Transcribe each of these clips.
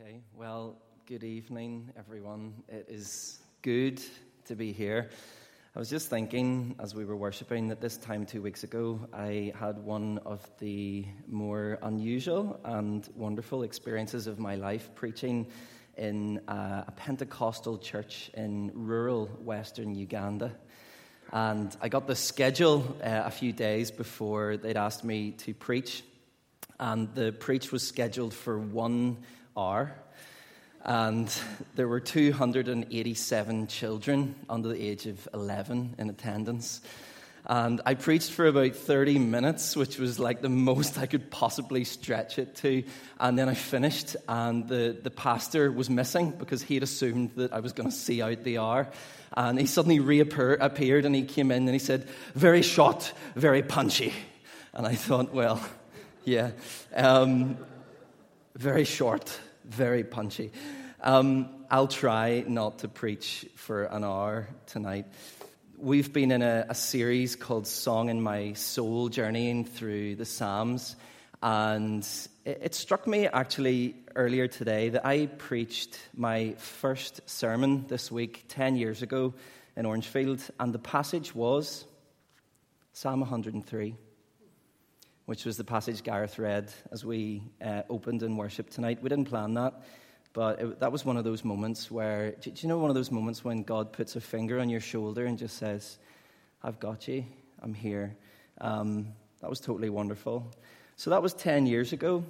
Okay, well, good evening, everyone. It is good to be here. I was just thinking as we were worshipping that this time two weeks ago, I had one of the more unusual and wonderful experiences of my life preaching in a, a Pentecostal church in rural western Uganda. And I got the schedule uh, a few days before they'd asked me to preach. And the preach was scheduled for one hour. And there were 287 children under the age of 11 in attendance. And I preached for about 30 minutes, which was like the most I could possibly stretch it to. And then I finished, and the, the pastor was missing because he had assumed that I was going to see out the hour. And he suddenly reappeared and he came in and he said, Very short, very punchy. And I thought, well, yeah, um, very short very punchy. Um, I'll try not to preach for an hour tonight. We've been in a, a, series called Song in My Soul, journeying through the Psalms. And it, it struck me actually earlier today that I preached my first sermon this week 10 years ago in Orangefield, and the passage was Psalm 103 which was the passage Gareth read as we uh, opened in worship tonight. We didn't plan that, but it, that was one of those moments where, do, you know one of those moments when God puts a finger on your shoulder and just says, I've got you, I'm here? Um, that was totally wonderful. So that was 10 years ago.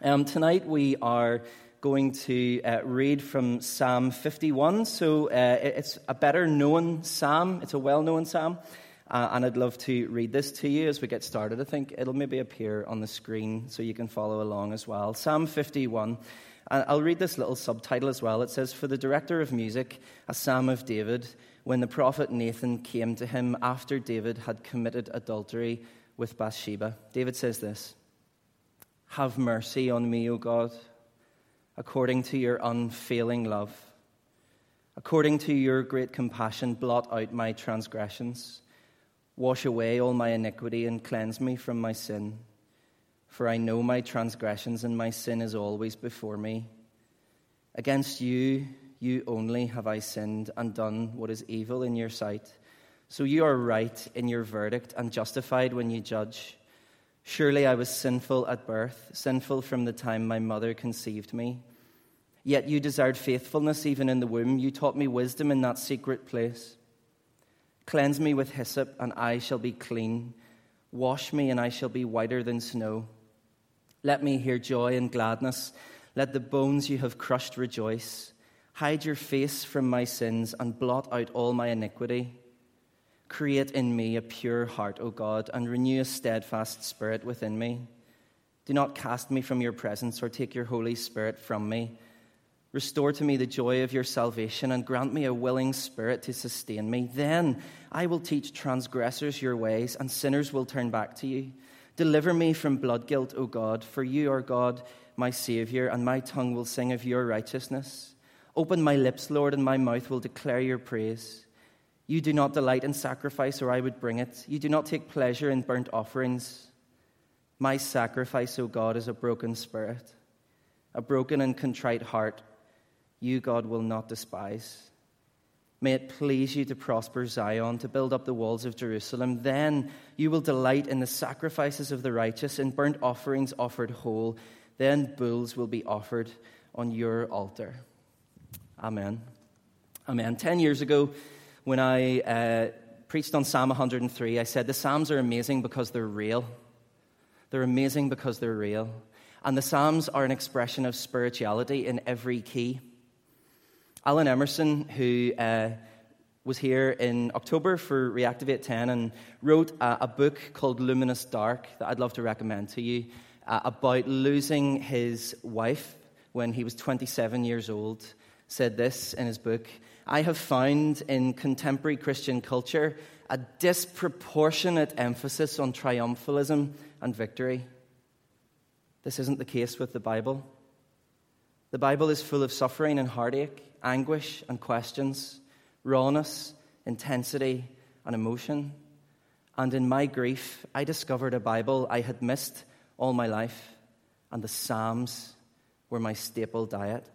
Um, tonight we are going to uh, read from Psalm 51. So uh, it's a better known psalm, it's a well known psalm. Uh, and I'd love to read this to you as we get started. I think it'll maybe appear on the screen so you can follow along as well. Psalm 51. And I'll read this little subtitle as well. It says, For the director of music, a psalm of David, when the prophet Nathan came to him after David had committed adultery with Bathsheba. David says this Have mercy on me, O God, according to your unfailing love. According to your great compassion, blot out my transgressions. Wash away all my iniquity and cleanse me from my sin. For I know my transgressions, and my sin is always before me. Against you, you only have I sinned and done what is evil in your sight. So you are right in your verdict and justified when you judge. Surely I was sinful at birth, sinful from the time my mother conceived me. Yet you desired faithfulness even in the womb. You taught me wisdom in that secret place. Cleanse me with hyssop, and I shall be clean. Wash me, and I shall be whiter than snow. Let me hear joy and gladness. Let the bones you have crushed rejoice. Hide your face from my sins and blot out all my iniquity. Create in me a pure heart, O God, and renew a steadfast spirit within me. Do not cast me from your presence or take your Holy Spirit from me. Restore to me the joy of your salvation and grant me a willing spirit to sustain me. Then I will teach transgressors your ways, and sinners will turn back to you. Deliver me from blood guilt, O God, for you are God, my Savior, and my tongue will sing of your righteousness. Open my lips, Lord, and my mouth will declare your praise. You do not delight in sacrifice, or I would bring it. You do not take pleasure in burnt offerings. My sacrifice, O God, is a broken spirit, a broken and contrite heart you, God, will not despise. May it please you to prosper Zion, to build up the walls of Jerusalem. Then you will delight in the sacrifices of the righteous, in burnt offerings offered whole. Then bulls will be offered on your altar. Amen. Amen. Ten years ago, when I uh, preached on Psalm 103, I said the Psalms are amazing because they're real. They're amazing because they're real. And the Psalms are an expression of spirituality in every key. Alan Emerson, who uh, was here in October for Reactivate 10 and wrote a, a, book called Luminous Dark that I'd love to recommend to you uh, about losing his wife when he was 27 years old. Said this in his book I have found in contemporary Christian culture a disproportionate emphasis on triumphalism and victory. This isn't the case with the Bible. The Bible is full of suffering and heartache anguish and questions, rawness, intensity, and emotion. And in my grief, I discovered a Bible I had missed all my life, and the Psalms were my staple diet.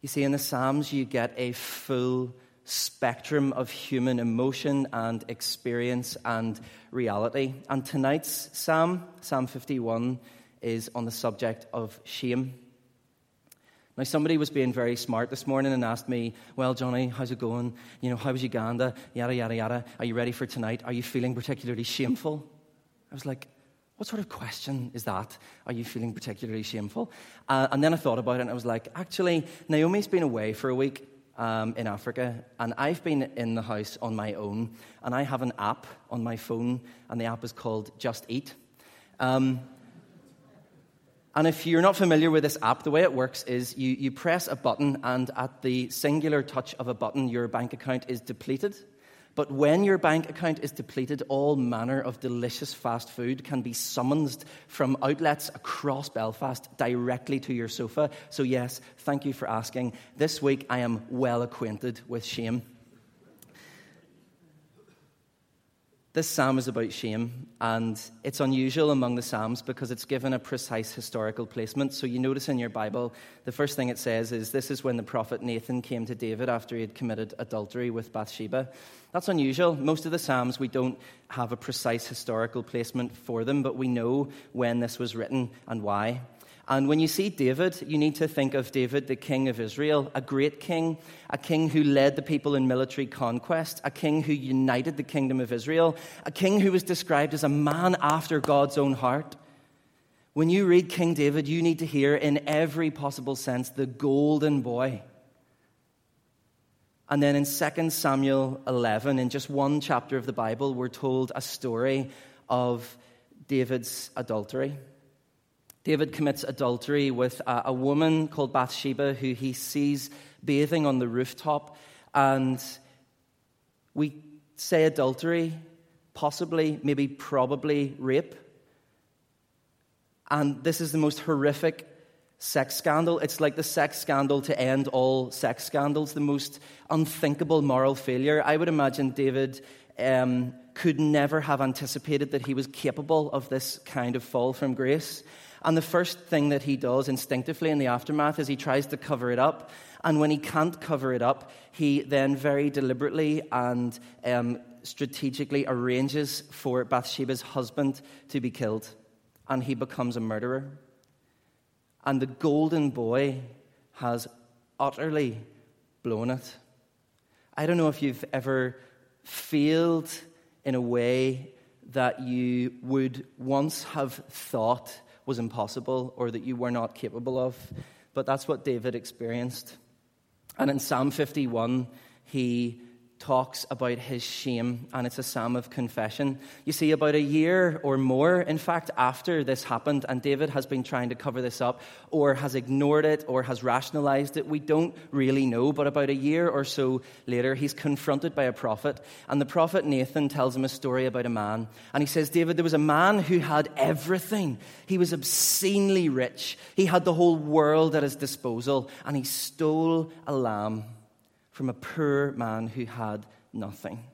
You see, in the Psalms, you get a full spectrum of human emotion and experience and reality. And tonight's Psalm, Psalm 51, is on the subject of shame. Now, somebody was being very smart this morning and asked me, Well, Jonny, how's it going? You know, how was Uganda? Yada, yada, yada. Are you ready for tonight? Are you feeling particularly shameful? I was like, What sort of question is that? Are you feeling particularly shameful? Uh, and then I thought about it and I was like, Actually, Naomi's been away for a week um, in Africa, and I've been in the house on my own, and I have an app on my phone, and the app is called Just Eat. Um, and if you're not familiar with this app, the way it works is you, you press a button, and at the singular touch of a button, your bank account is depleted. But when your bank account is depleted, all manner of delicious fast food can be summoned from outlets across Belfast directly to your sofa. So, yes, thank you for asking. This week I am well acquainted with shame. This psalm is about shame, and it's unusual among the psalms because it's given a precise historical placement. So you notice in your Bible, the first thing it says is this is when the prophet Nathan came to David after he had committed adultery with Bathsheba. That's unusual. Most of the psalms, we don't have a precise historical placement for them, but we know when this was written and why. And when you see David, you need to think of David, the king of Israel, a great king, a king who led the people in military conquest, a king who united the kingdom of Israel, a king who was described as a man after God's own heart. When you read King David, you need to hear in every possible sense the golden boy. And then in 2 Samuel 11, in just one chapter of the Bible, we're told a story of David's adultery. David commits adultery with a, a woman called Bathsheba who he sees bathing on the rooftop. And we say adultery, possibly, maybe, probably rape. And this is the most horrific sex scandal. It's like the sex scandal to end all sex scandals, the most unthinkable moral failure. I would imagine David um, could never have anticipated that he was capable of this kind of fall from grace. And the first thing that he does instinctively in the aftermath is he tries to cover it up. And when he can't cover it up, he then very deliberately and um, strategically arranges for Bathsheba's husband to be killed. And he becomes a murderer. And the golden boy has utterly blown it. I don't know if you've ever failed in a way that you would once have thought was impossible or that you were not capable of. But that's what David experienced. And in Psalm 51, he talks about his shame, and it's a psalm of confession. You see, about a year or more, in fact, after this happened, and David has been trying to cover this up, or has ignored it, or has rationalized it, we don't really know. But about a year or so later, he's confronted by a prophet, and the prophet Nathan tells him a story about a man. And he says, David, there was a man who had everything. He was obscenely rich, he had the whole world at his disposal, and he stole a lamb from a poor man who had nothing.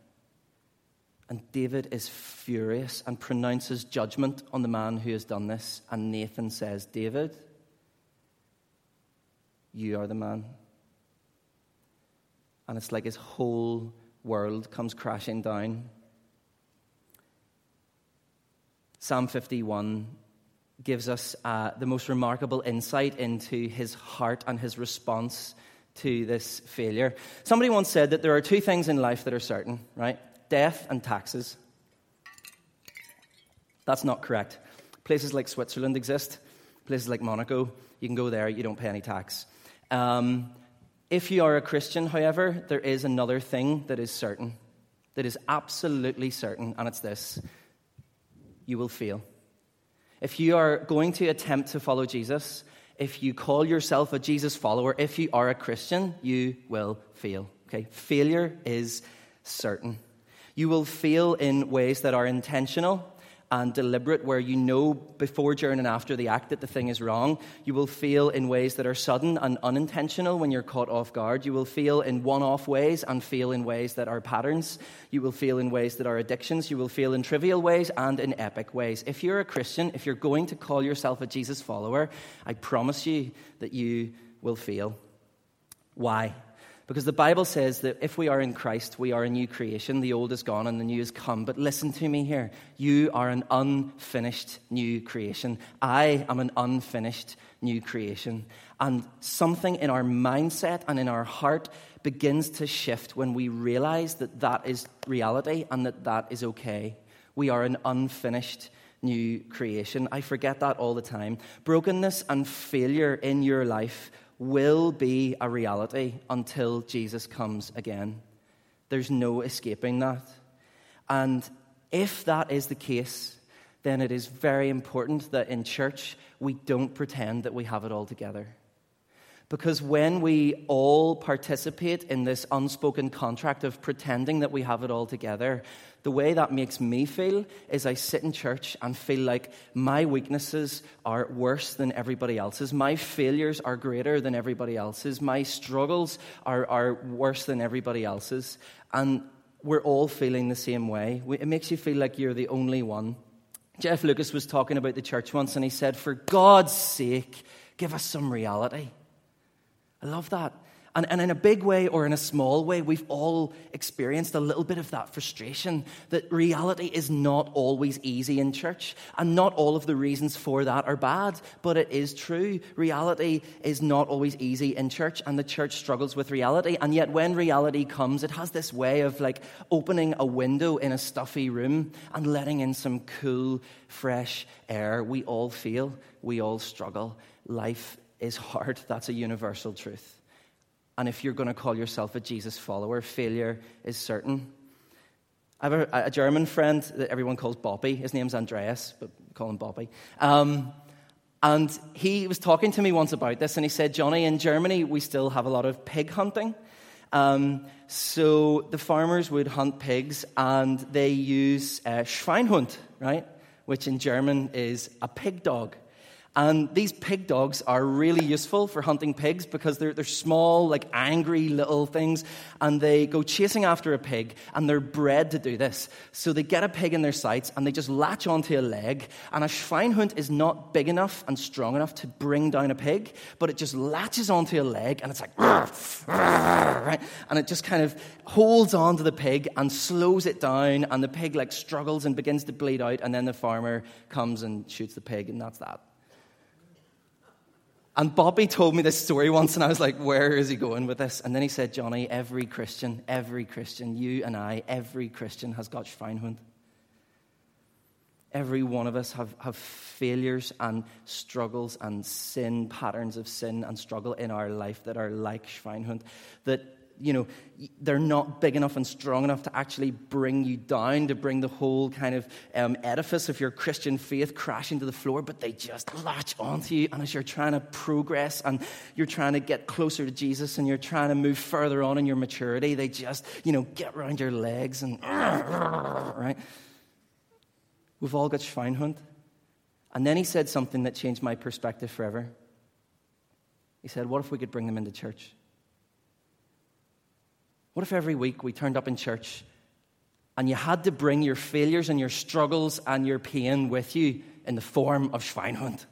And David is furious and pronounces judgment on the man who has done this. And Nathan says, David, you are the man. And it's like his whole world comes crashing down. Psalm 51 gives us uh, the most remarkable insight into his heart and his response to this failure. Somebody once said that there are two things in life that are certain, right? Death and taxes. That's not correct. Places like Switzerland exist, places like Monaco, you can go there, you don't pay any tax. Um, if you are a Christian, however, there is another thing that is certain, that is absolutely certain, and it's this you will fail. If you are going to attempt to follow Jesus, if you call yourself a Jesus follower, if you are a Christian, you will fail. Okay? Failure is certain. You will fail in ways that are intentional and deliberate, where you know before, during, and after the act that the thing is wrong. You will feel in ways that are sudden and unintentional when you're caught off guard. You will feel in one off ways and feel in ways that are patterns. You will feel in ways that are addictions. You will feel in trivial ways and in epic ways. If you're a Christian, if you're going to call yourself a Jesus follower, I promise you that you will feel. Why? Because the Bible says that if we are in Christ, we are a new creation. The old is gone and the new has come. But listen to me here. You are an unfinished new creation. I am an unfinished new creation. And something in our mindset and in our heart begins to shift when we realize that that is reality and that that is okay. We are an unfinished new creation. I forget that all the time. Brokenness and failure in your life will be a reality until Jesus comes again. There's no escaping that. And if that is the case, then it is very important that in church we don't pretend that we have it all together. Because when we all participate in this unspoken contract of pretending that we have it all together, the way that makes me feel is I sit in church and feel like my weaknesses are worse than everybody else's. My failures are greater than everybody else's. My struggles are, are worse than everybody else's. And we're all feeling the same way. It makes you feel like you're the only one. Jeff Lucas was talking about the church once and he said, For God's sake, give us some reality. I love that. And, and in a big way or in a small way, we've all experienced a little bit of that frustration that reality is not always easy in church. And not all of the reasons for that are bad, but it is true. Reality is not always easy in church, and the church struggles with reality. And yet, when reality comes, it has this way of like opening a window in a stuffy room and letting in some cool, fresh air. We all feel, we all struggle. Life is hard. That's a universal truth. And if you're going to call yourself a Jesus follower, failure is certain. I have a, a German friend that everyone calls Bobby. His name's Andreas, but call him Bobby. Um, and he was talking to me once about this, and he said, Jonny, in Germany, we still have a lot of pig hunting. Um, so the farmers would hunt pigs, and they use uh, Schweinhund, right? Which in German is a pig dog. And these pig dogs are really useful for hunting pigs because they're, they're small, like angry little things, and they go chasing after a pig, and they're bred to do this. So they get a pig in their sights, and they just latch onto a leg, and a Schweinhund is not big enough and strong enough to bring down a pig, but it just latches onto a leg, and it's like, right? And it just kind of holds on to the pig and slows it down, and the pig like struggles and begins to bleed out, and then the farmer comes and shoots the pig, and that's that. And Bobby told me this story once, and I was like, where is he going with this? And then he said, Jonny, every Christian, every Christian, you and I, every Christian has got Schweinhund. Every one of us have, have failures and struggles and sin, patterns of sin and struggle in our life that are like Schweinhund, that you know, they're not big enough and strong enough to actually bring you down, to bring the whole kind of um, edifice of your Christian faith crashing to the floor, but they just latch onto you. And as you're trying to progress and you're trying to get closer to Jesus and you're trying to move further on in your maturity, they just, you know, get around your legs and, right? We've all got Schweinhund. And then he said something that changed my perspective forever. He said, What if we could bring them into church? What if every week we turned up in church and you had to bring your failures and your struggles and your pain with you in the form of Schweinhund?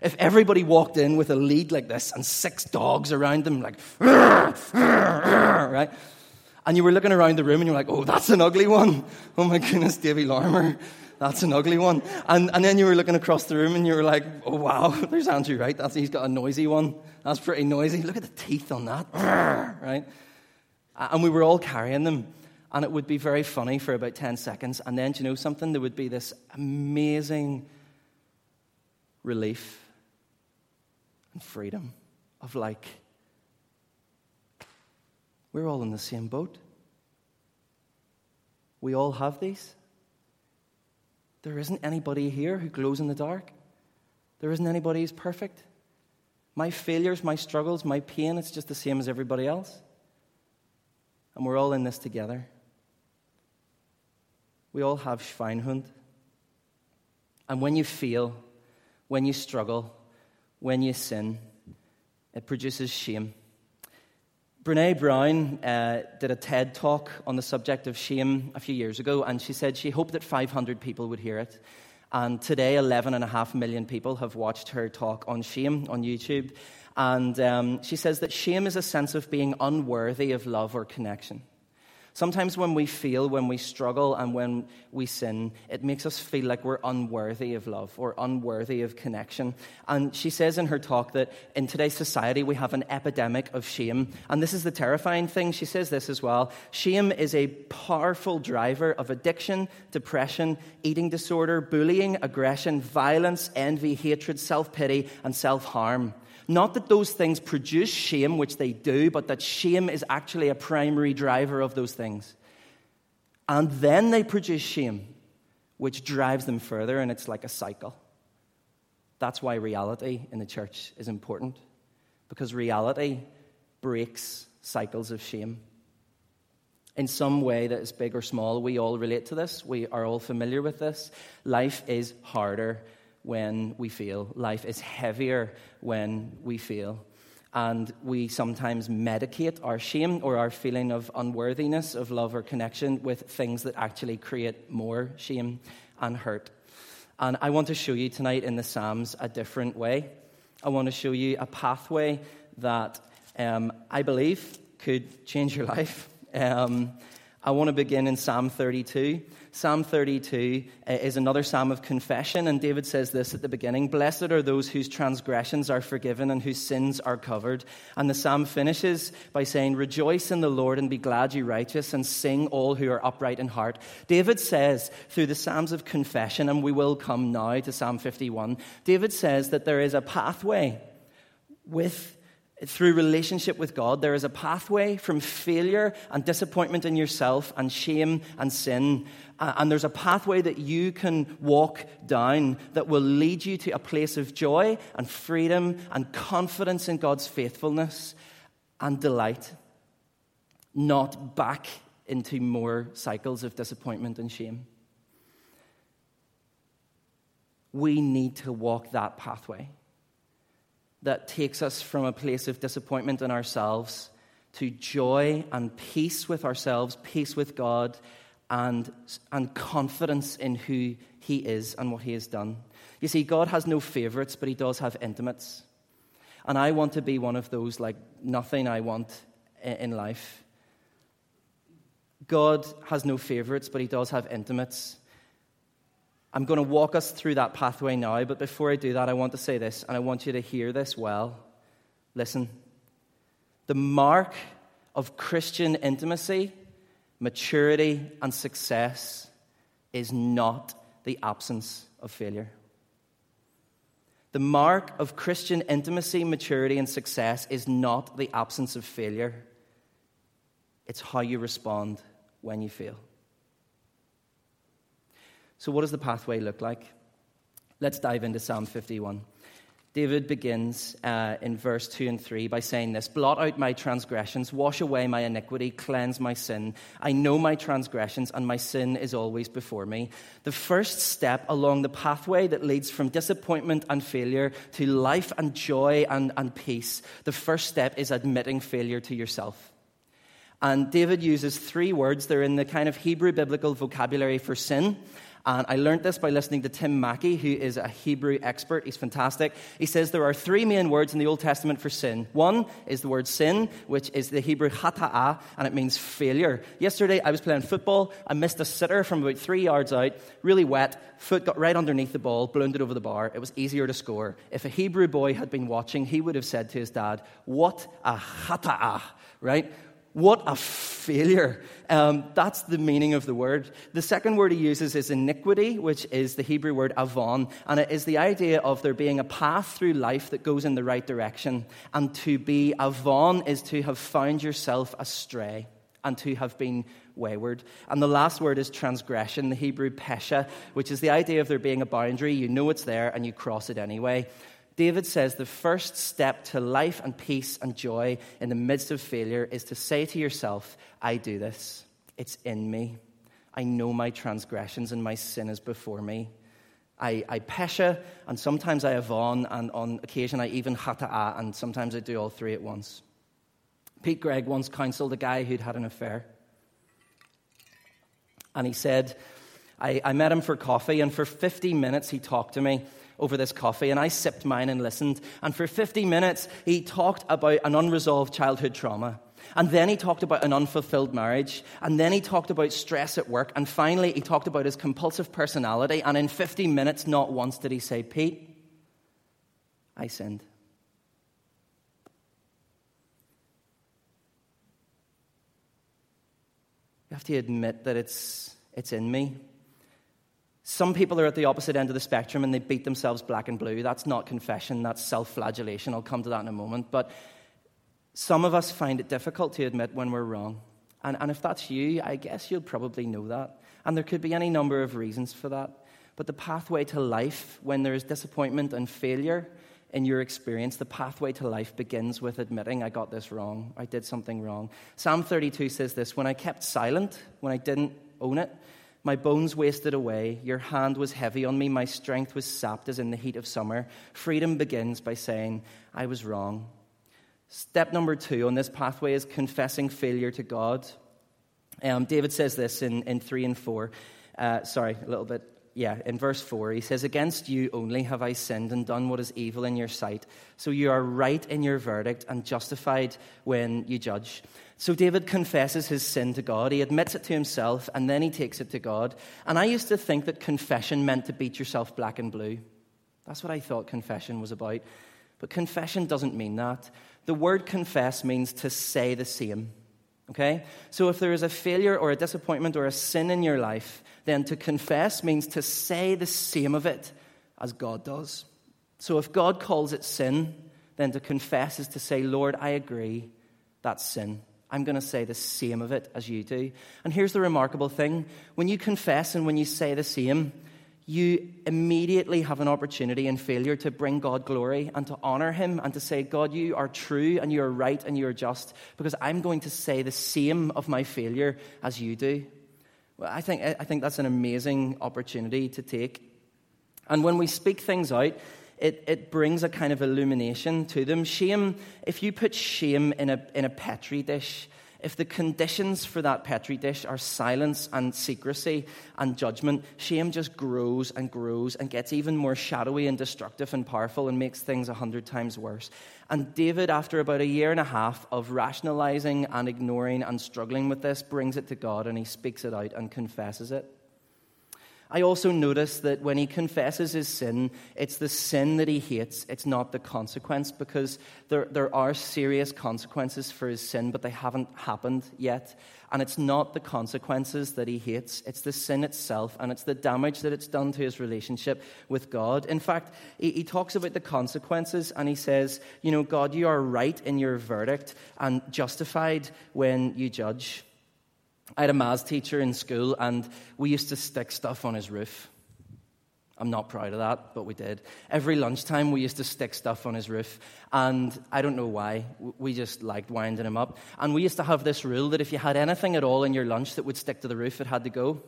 If everybody walked in with a lead like this and six dogs around them, like, right? And you were looking around the room and you're like, oh, that's an ugly one. Oh my goodness, Davy Larmer. That's an ugly one. And, and then you were looking across the room and you were like, oh wow, there's Andrew Right? That's, he's got a noisy one. That's pretty noisy. Look at the teeth on that. right? And we were all carrying them. And it would be very funny for about 10 seconds. And then, do you know something? There would be this amazing relief and freedom of like, we're all in the same boat. We all have these. There isn't anybody here who glows in the dark. There isn't anybody who's perfect. My failures, my struggles, my pain, it's just the same as everybody else and we're all in this together. We all have Schweinhund. And when you feel, when you struggle, when you sin, it produces shame. Brene Brown uh, did a TED talk on the subject of shame a few years ago, and she said she hoped that 500 people would hear it. And today, 11.5 million people have watched her talk on shame on YouTube. And um, she says that shame is a sense of being unworthy of love or connection. Sometimes when we feel, when we struggle, and when we sin, it makes us feel like we're unworthy of love or unworthy of connection. And she says in her talk that in today's society we have an epidemic of shame. And this is the terrifying thing. She says this as well shame is a powerful driver of addiction, depression, eating disorder, bullying, aggression, violence, envy, hatred, self pity, and self harm. Not that those things produce shame, which they do, but that shame is actually a primary driver of those things. And then they produce shame, which drives them further, and it's like a cycle. That's why reality in the church is important, because reality breaks cycles of shame. In some way that is big or small, we all relate to this. We are all familiar with this. Life is harder when we feel. Life is heavier when we feel. And we sometimes medicate our shame or our feeling of unworthiness of love or connection with things that actually create more shame and hurt. And I want to show you tonight in the Psalms a different way. I want to show you a pathway that um, I believe could change your life. Um, I want to begin in Psalm 32. Psalm 32 uh, is another psalm of confession, and David says this at the beginning Blessed are those whose transgressions are forgiven and whose sins are covered. And the psalm finishes by saying, Rejoice in the Lord and be glad, you righteous, and sing all who are upright in heart. David says through the psalms of confession, and we will come now to Psalm 51, David says that there is a pathway with through relationship with God, there is a pathway from failure and disappointment in yourself and shame and sin. Uh, and there's a pathway that you can walk down that will lead you to a place of joy and freedom and confidence in God's faithfulness and delight, not back into more cycles of disappointment and shame. We need to walk that pathway that takes us from a place of disappointment in ourselves to joy and peace with ourselves, peace with God, and, and confidence in who He is and what He has done. You see, God has no favorites, but He does have intimates. And I want to be one of those like nothing I want in life. God has no favorites, but He does have intimates. I'm going to walk us through that pathway now, but before I do that, I want to say this, and I want you to hear this well. Listen. The mark of Christian intimacy, maturity, and success is not the absence of failure. The mark of Christian intimacy, maturity, and success is not the absence of failure. It's how you respond when you fail. So, what does the pathway look like? Let's dive into Psalm 51. David begins uh, in verse 2 and 3 by saying this Blot out my transgressions, wash away my iniquity, cleanse my sin. I know my transgressions, and my sin is always before me. The first step along the pathway that leads from disappointment and failure to life and joy and, and peace, the first step is admitting failure to yourself. And David uses three words. They're in the kind of Hebrew biblical vocabulary for sin. And I learned this by listening to Tim Mackie, who is a Hebrew expert. He's fantastic. He says there are three main words in the Old Testament for sin. One is the word sin, which is the Hebrew hata'ah, and it means failure. Yesterday, I was playing football. I missed a sitter from about three yards out, really wet. Foot got right underneath the ball, blundered over the bar. It was easier to score. If a Hebrew boy had been watching, he would have said to his dad, What a hata'ah, right? What a failure. Um, that's the meaning of the word. The second word he uses is iniquity, which is the Hebrew word avon, and it is the idea of there being a path through life that goes in the right direction. And to be avon is to have found yourself astray and to have been wayward. And the last word is transgression, the Hebrew pesha, which is the idea of there being a boundary. You know it's there and you cross it anyway. David says the first step to life and peace and joy in the midst of failure is to say to yourself, I do this. It's in me. I know my transgressions and my sin is before me. I, I pesha, and sometimes I avon, and on occasion I even hata'a, and sometimes I do all three at once. Pete Greig once counseled a guy who'd had an affair. And he said, I, I met him for coffee, and for 50 minutes he talked to me over this coffee, and I sipped mine and listened. And for 50 minutes, he talked about an unresolved childhood trauma. And then he talked about an unfulfilled marriage. And then he talked about stress at work. And finally, he talked about his compulsive personality. And in 50 minutes, not once did he say, Pete, I sinned. You have to admit that it's, it's in me. Some people are at the opposite end of the spectrum and they beat themselves black and blue. That's not confession, that's self flagellation. I'll come to that in a moment. But some of us find it difficult to admit when we're wrong. And, and if that's you, I guess you'll probably know that. And there could be any number of reasons for that. But the pathway to life, when there is disappointment and failure in your experience, the pathway to life begins with admitting, I got this wrong. I did something wrong. Psalm 32 says this When I kept silent, when I didn't own it, my bones wasted away. Your hand was heavy on me. My strength was sapped as in the heat of summer. Freedom begins by saying, I was wrong. Step number two on this pathway is confessing failure to God. Um, David says this in, in 3 and 4. Uh, sorry, a little bit. Yeah, in verse 4, he says, Against you only have I sinned and done what is evil in your sight. So you are right in your verdict and justified when you judge. So David confesses his sin to God. He admits it to himself and then he takes it to God. And I used to think that confession meant to beat yourself black and blue. That's what I thought confession was about. But confession doesn't mean that. The word confess means to say the same. Okay? So if there is a failure or a disappointment or a sin in your life, then to confess means to say the same of it as God does. So if God calls it sin, then to confess is to say, Lord, I agree, that's sin. I'm going to say the same of it as you do. And here's the remarkable thing when you confess and when you say the same, you immediately have an opportunity in failure to bring God glory and to honor Him and to say, God, you are true and you are right and you are just because I'm going to say the same of my failure as you do. Well, I think, I think that's an amazing opportunity to take. And when we speak things out, it, it brings a kind of illumination to them. Shame, if you put shame in a, in a petri dish, if the conditions for that Petri dish are silence and secrecy and judgment, shame just grows and grows and gets even more shadowy and destructive and powerful and makes things a hundred times worse. And David, after about a year and a half of rationalizing and ignoring and struggling with this, brings it to God and he speaks it out and confesses it. I also notice that when he confesses his sin, it's the sin that he hates, it's not the consequence, because there, there are serious consequences for his sin, but they haven't happened yet. And it's not the consequences that he hates, it's the sin itself, and it's the damage that it's done to his relationship with God. In fact, he, he talks about the consequences, and he says, You know, God, you are right in your verdict and justified when you judge. I had a maths teacher in school, and we used to stick stuff on his roof. I'm not proud of that, but we did. Every lunchtime, we used to stick stuff on his roof, and I don't know why. We just liked winding him up. And we used to have this rule that if you had anything at all in your lunch that would stick to the roof, it had to go.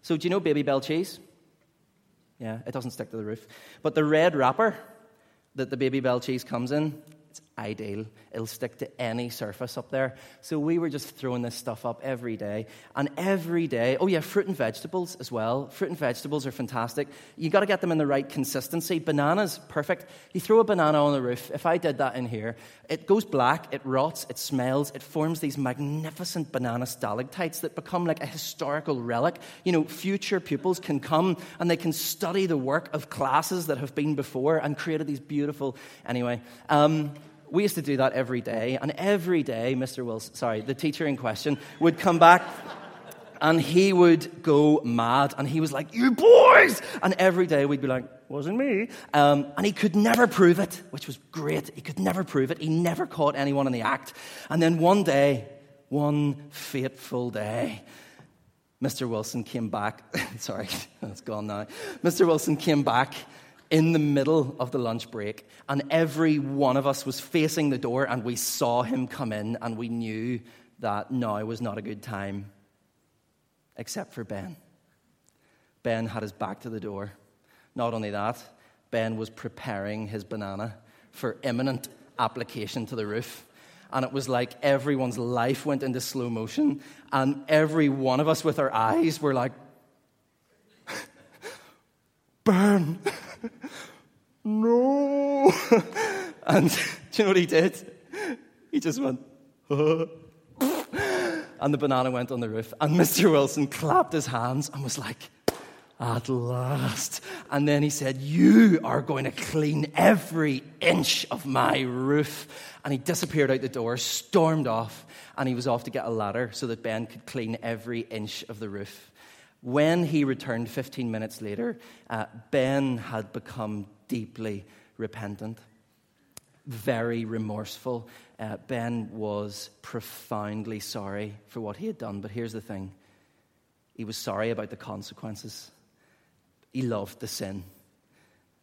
So, do you know Babybel cheese? Yeah, it doesn't stick to the roof. But the red wrapper that the Babybel cheese comes in, ideal. It'll stick to any surface up there. So we were just throwing this stuff up every day. And every day, oh yeah, fruit and vegetables as well. Fruit and vegetables are fantastic. You got to get them in the right consistency. Bananas, perfect. You throw a banana on the roof. If I did that in here, it goes black, it rots, it smells, it forms these magnificent banana stalactites that become like a historical relic. You know, future pupils can come and they can study the work of classes that have been before and created these beautiful. Anyway, um, we used to do that every day, and every day, Mr. Wilson, sorry, the teacher in question, would come back and he would go mad, and he was like, You boys! And every day we'd be like, Wasn't me. Um, and he could never prove it, which was great. He could never prove it. He never caught anyone in the act. And then one day, one fateful day, Mr. Wilson came back. sorry, it's gone now. Mr. Wilson came back in the middle of the lunch break, and every one of us was facing the door, and we saw him come in, and we knew that now was not a good time, except for Ben. Ben had his back to the door. Not only that, Ben was preparing his banana for imminent application to the roof. And it was like everyone's life went into slow motion, and every one of us with our eyes were like, Burn! no! and do you know what he did? He just went, and the banana went on the roof. And Mr. Wilson clapped his hands and was like, at last. And then he said, You are going to clean every inch of my roof. And he disappeared out the door, stormed off, and he was off to get a ladder so that Ben could clean every inch of the roof. When he returned 15 minutes later, uh, Ben had become deeply repentant, very remorseful. Uh, ben was profoundly sorry for what he had done. But here's the thing he was sorry about the consequences. He loved the sin,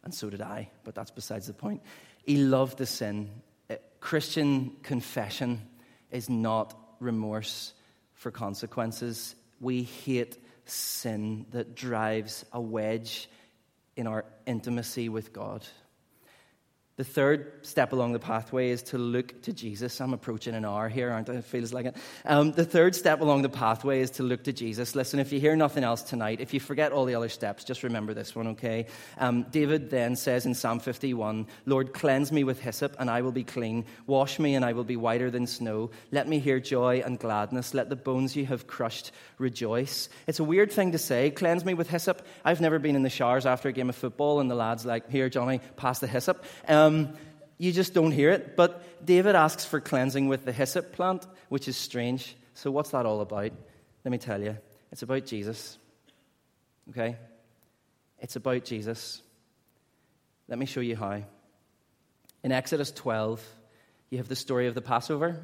and so did I, but that's besides the point. He loved the sin. Uh, Christian confession is not remorse for consequences. We hate sin that drives a wedge in our intimacy with God. The third step along the pathway is to look to Jesus. I'm approaching an hour here, aren't I? It feels like it. Um, the third step along the pathway is to look to Jesus. Listen, if you hear nothing else tonight, if you forget all the other steps, just remember this one, okay? Um, David then says in Psalm 51 Lord, cleanse me with hyssop, and I will be clean. Wash me, and I will be whiter than snow. Let me hear joy and gladness. Let the bones you have crushed rejoice. It's a weird thing to say, cleanse me with hyssop. I've never been in the showers after a game of football, and the lad's like, Here, Jonny, pass the hyssop. Um, um, you just don't hear it. But David asks for cleansing with the hyssop plant, which is strange. So, what's that all about? Let me tell you. It's about Jesus. Okay? It's about Jesus. Let me show you how. In Exodus 12, you have the story of the Passover.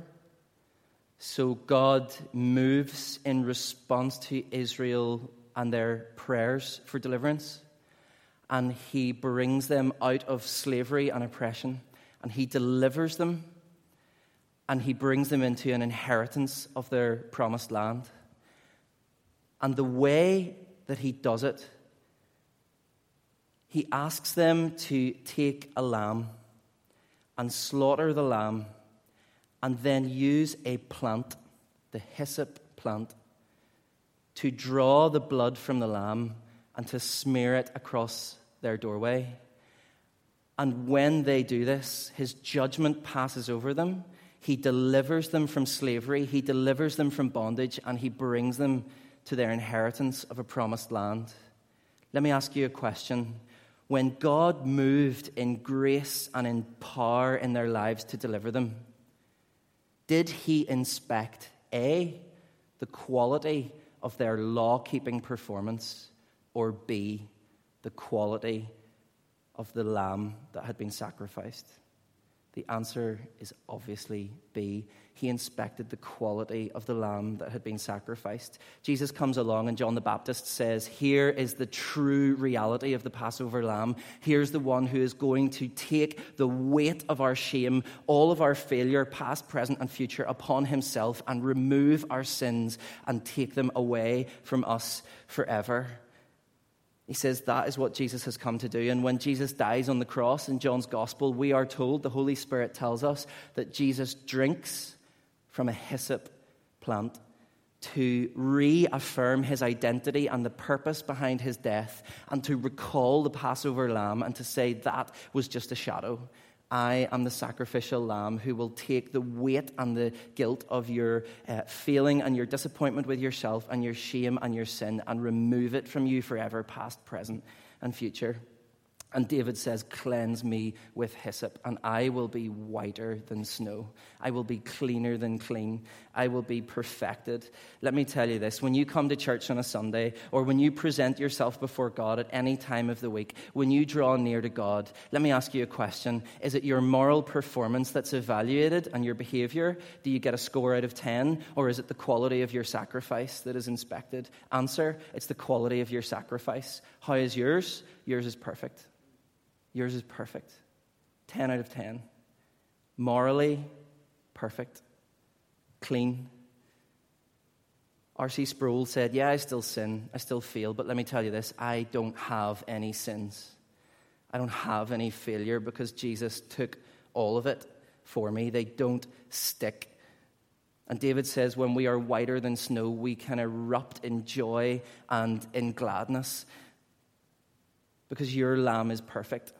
So God moves in response to Israel and their prayers for deliverance and he brings them out of slavery and oppression, and he delivers them, and he brings them into an inheritance of their promised land. And the way that he does it, he asks them to take a lamb and slaughter the lamb, and then use a plant, the hyssop plant, to draw the blood from the lamb and to smear it across their doorway. And when they do this, his judgment passes over them. He delivers them from slavery, he delivers them from bondage, and he brings them to their inheritance of a promised land. Let me ask you a question. When God moved in grace and in power in their lives to deliver them, did he inspect A, the quality of their law keeping performance? Or B, the quality of the lamb that had been sacrificed? The answer is obviously B. He inspected the quality of the lamb that had been sacrificed. Jesus comes along, and John the Baptist says, Here is the true reality of the Passover lamb. Here's the one who is going to take the weight of our shame, all of our failure, past, present, and future, upon himself and remove our sins and take them away from us forever. He says that is what Jesus has come to do. And when Jesus dies on the cross in John's gospel, we are told, the Holy Spirit tells us, that Jesus drinks from a hyssop plant to reaffirm his identity and the purpose behind his death and to recall the Passover lamb and to say that was just a shadow. I am the sacrificial lamb who will take the weight and the guilt of your uh, feeling and your disappointment with yourself and your shame and your sin and remove it from you forever, past, present, and future. And David says, Cleanse me with hyssop, and I will be whiter than snow. I will be cleaner than clean. I will be perfected. Let me tell you this when you come to church on a Sunday, or when you present yourself before God at any time of the week, when you draw near to God, let me ask you a question. Is it your moral performance that's evaluated and your behavior? Do you get a score out of 10? Or is it the quality of your sacrifice that is inspected? Answer it's the quality of your sacrifice. How is yours? Yours is perfect. Yours is perfect. 10 out of 10. Morally, perfect. Clean. R.C. Sproul said, Yeah, I still sin. I still fail, But let me tell you this I don't have any sins. I don't have any failure because Jesus took all of it for me. They don't stick. And David says, when we are whiter than snow, we can erupt in joy and in gladness because your lamb is perfect.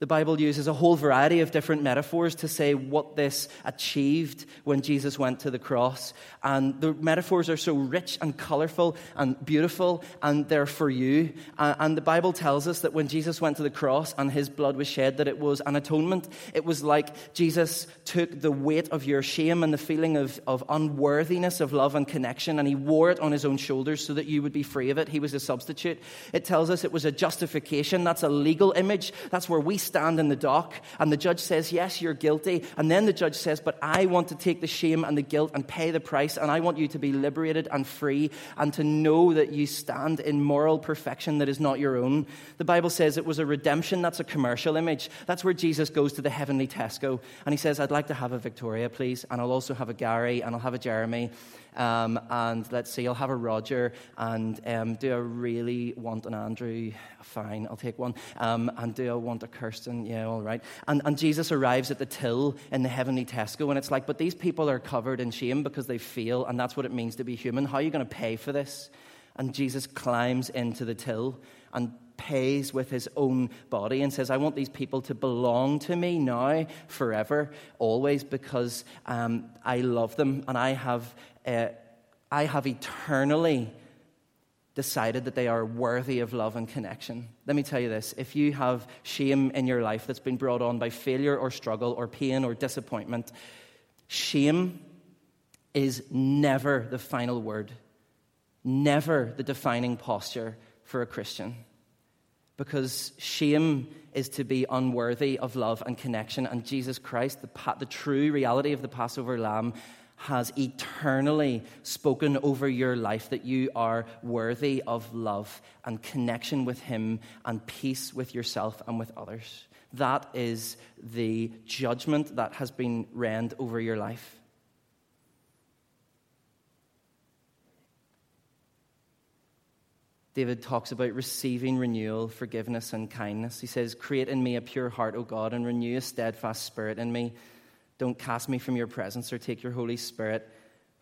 The Bible uses a whole variety of different metaphors to say what this achieved when Jesus went to the cross. And the metaphors are so rich and colorful and beautiful, and they're for you. And the Bible tells us that when Jesus went to the cross and his blood was shed, that it was an atonement. It was like Jesus took the weight of your shame and the feeling of, of unworthiness of love and connection, and he wore it on his own shoulders so that you would be free of it. He was a substitute. It tells us it was a justification. That's a legal image. That's where we stand in the dock and the judge says, Yes, you're guilty. And then the judge says, But I want to take the shame and the guilt and pay the price, and I want you to be liberated and free and to know that you stand in moral perfection that is not your own. The Bible says it was a redemption. That's a commercial image. That's where Jesus goes to the heavenly Tesco and he says, I'd like to have a Victoria, please, and I'll also have a Gary and I'll have a Jeremy. Um, and let's see, I'll have a Roger. And um, do I really want an Andrew? Fine, I'll take one. Um, and do I want a Kirsten? And yeah, all right. And, and Jesus arrives at the till in the heavenly Tesco, and it's like, but these people are covered in shame because they fail, and that's what it means to be human. How are you going to pay for this? And Jesus climbs into the till and pays with his own body and says, I want these people to belong to me now, forever, always, because um, I love them and I have uh, I have eternally decided that they are worthy of love and connection. Let me tell you this if you have shame in your life that's been brought on by failure or struggle or pain or disappointment, shame is never the final word, never the defining posture for a Christian. Because shame is to be unworthy of love and connection, and Jesus Christ, the, the true reality of the Passover lamb, has eternally spoken over your life that you are worthy of love and connection with Him and peace with yourself and with others. That is the judgment that has been reigned over your life. David talks about receiving renewal, forgiveness, and kindness. He says, Create in me a pure heart, O God, and renew a steadfast spirit in me. Don't cast me from your presence or take your Holy Spirit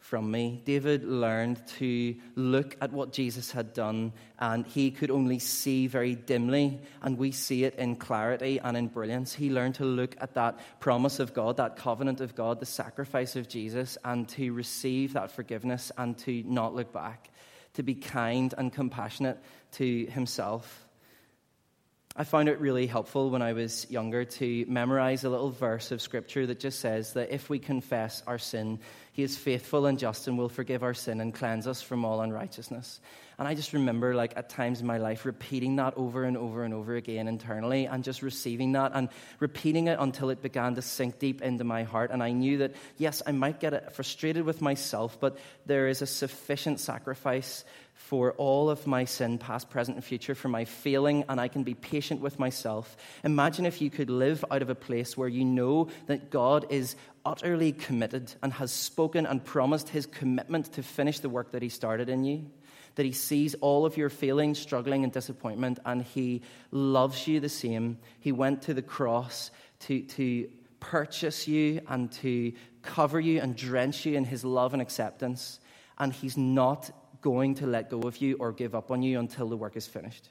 from me. David learned to look at what Jesus had done, and he could only see very dimly, and we see it in clarity and in brilliance. He learned to look at that promise of God, that covenant of God, the sacrifice of Jesus, and to receive that forgiveness and to not look back, to be kind and compassionate to himself. I found it really helpful when I was younger to memorize a little verse of scripture that just says that if we confess our sin, he is faithful and just and will forgive our sin and cleanse us from all unrighteousness. And I just remember, like, at times in my life, repeating that over and over and over again internally and just receiving that and repeating it until it began to sink deep into my heart. And I knew that, yes, I might get frustrated with myself, but there is a sufficient sacrifice for all of my sin, past, present, and future, for my failing, and I can be patient with myself. Imagine if you could live out of a place where you know that God is utterly committed and has spoken and promised his commitment to finish the work that he started in you that He sees all of your failing, struggling, and disappointment, and He loves you the same. He went to the cross to, to purchase you and to cover you and drench you in His love and acceptance, and He's not going to let go of you or give up on you until the work is finished.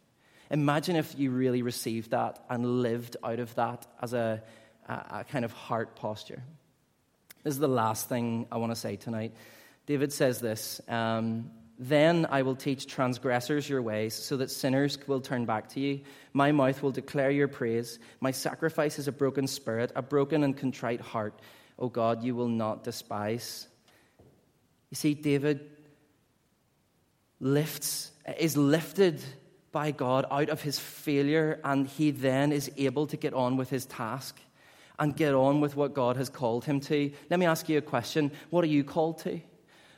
Imagine if you really received that and lived out of that as a, a, kind of heart posture. This is the last thing I want to say tonight. David says this um, then I will teach transgressors your ways, so that sinners will turn back to you. My mouth will declare your praise. My sacrifice is a broken spirit, a broken and contrite heart. O God, you will not despise. You see, David lifts, is lifted by God out of his failure, and he then is able to get on with his task and get on with what God has called him to. Let me ask you a question What are you called to?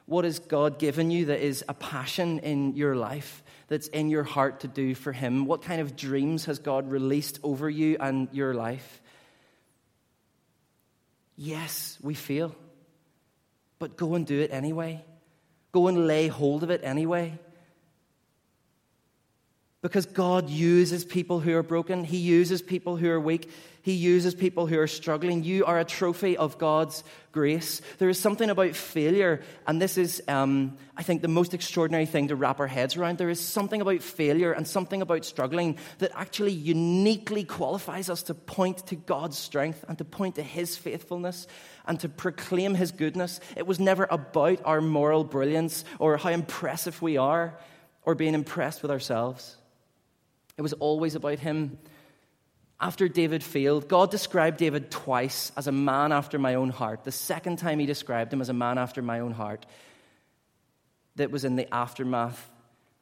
What has God given you that is a passion in your life, that's in your heart to do for Him? What kind of dreams has God released over you and your life? Yes, we feel, but go and do it anyway. Go and lay hold of it anyway. Because God uses people who are broken, He uses people who are weak, He uses people who are struggling. You are a trophy of God's grace. There is something about failure, and this is, um, I think, the most extraordinary thing to wrap our heads around. There is something about failure and something about struggling that actually uniquely qualifies us to point to God's strength and to point to His faithfulness and to proclaim His goodness. It was never about our moral brilliance or how impressive we are or being impressed with ourselves. It was always about him. After David failed, God described David twice as a man after my own heart. The second time he described him as a man after my own heart, that was in the aftermath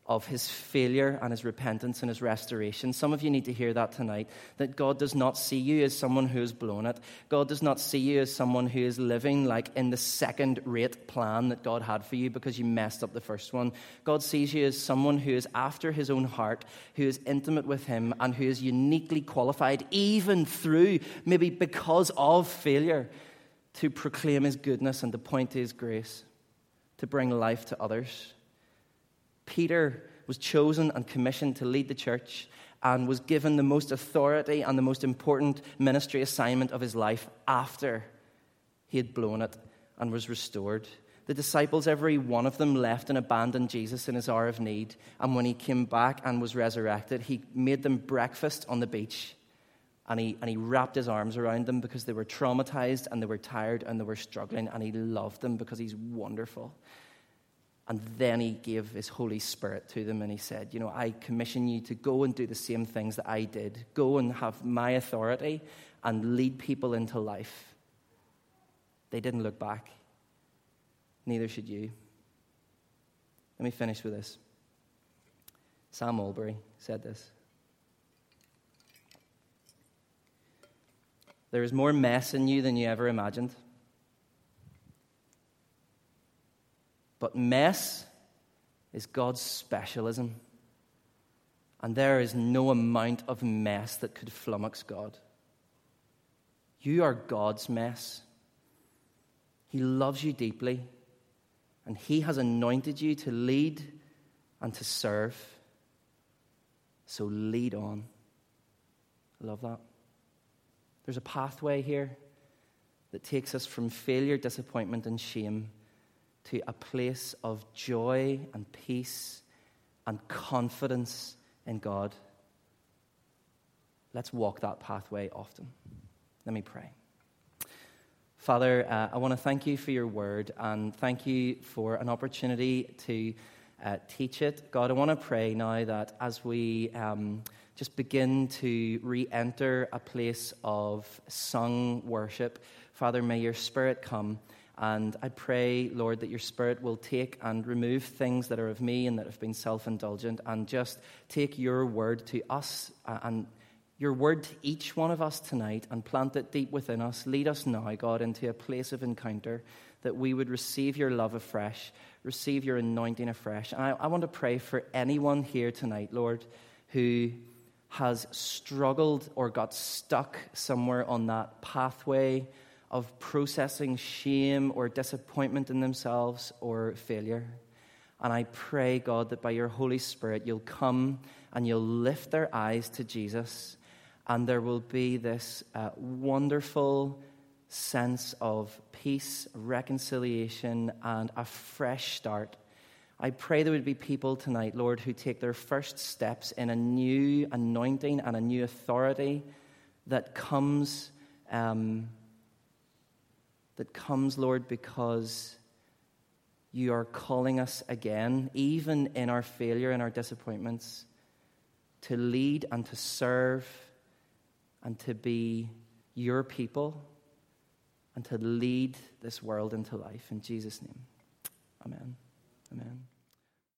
of his failure and his repentance and his restoration. Some of you need to hear that tonight that God does not see you as someone who has blown it. God does not see you as someone who is living like in the second rate plan that God had for you because you messed up the first one. God sees you as someone who is after his own heart, who is intimate with him, and who is uniquely qualified, even through, maybe because of failure, to proclaim his goodness and to point to his grace, to bring life to others. Peter was chosen and commissioned to lead the church and was given the most authority and the most important ministry assignment of his life after he had blown it and was restored. The disciples, every one of them, left and abandoned Jesus in his hour of need. And when he came back and was resurrected, he made them breakfast on the beach. And he, and he wrapped his arms around them because they were traumatized and they were tired and they were struggling. And he loved them because he's wonderful. And then he gave his Holy Spirit to them and he said, You know, I commission you to go and do the same things that I did. Go and have my authority and lead people into life. They didn't look back. Neither should you. Let me finish with this. Sam Allberry said this. There is more mess in you than you ever imagined. But mess is God's specialism. And there is no amount of mess that could flummox God. You are God's mess. He loves you deeply, and He has anointed you to lead and to serve. So lead on. I love that. There's a pathway here that takes us from failure, disappointment, and shame to a place of joy and peace and confidence in God. Let's walk that pathway often. Let me pray. Father, uh, I want to thank you for your word and thank you for an opportunity to uh, teach it. God, I want to pray now that as we um, just begin to re enter a place of sung worship, Father, may your spirit come and I pray, Lord, that your Spirit will take and remove things that are of me and that have been self indulgent and just take your word to us uh, and your word to each one of us tonight and plant it deep within us. Lead us now, God, into a place of encounter that we would receive your love afresh, receive your anointing afresh. And I, I want to pray for anyone here tonight, Lord, who has struggled or got stuck somewhere on that pathway of processing shame or disappointment in themselves or failure. And I pray, God, that by your Holy Spirit, you'll come and you'll lift their eyes to Jesus, and there will be this uh, wonderful sense of peace, reconciliation, and a fresh start. I pray there would be people tonight, Lord, who take their first steps in a new anointing and a new authority that comes. Um, that comes, Lord, because you are calling us again, even in our failure and our disappointments, to lead and to serve and to be your people and to lead this world into life. In Jesus' name, amen. Amen.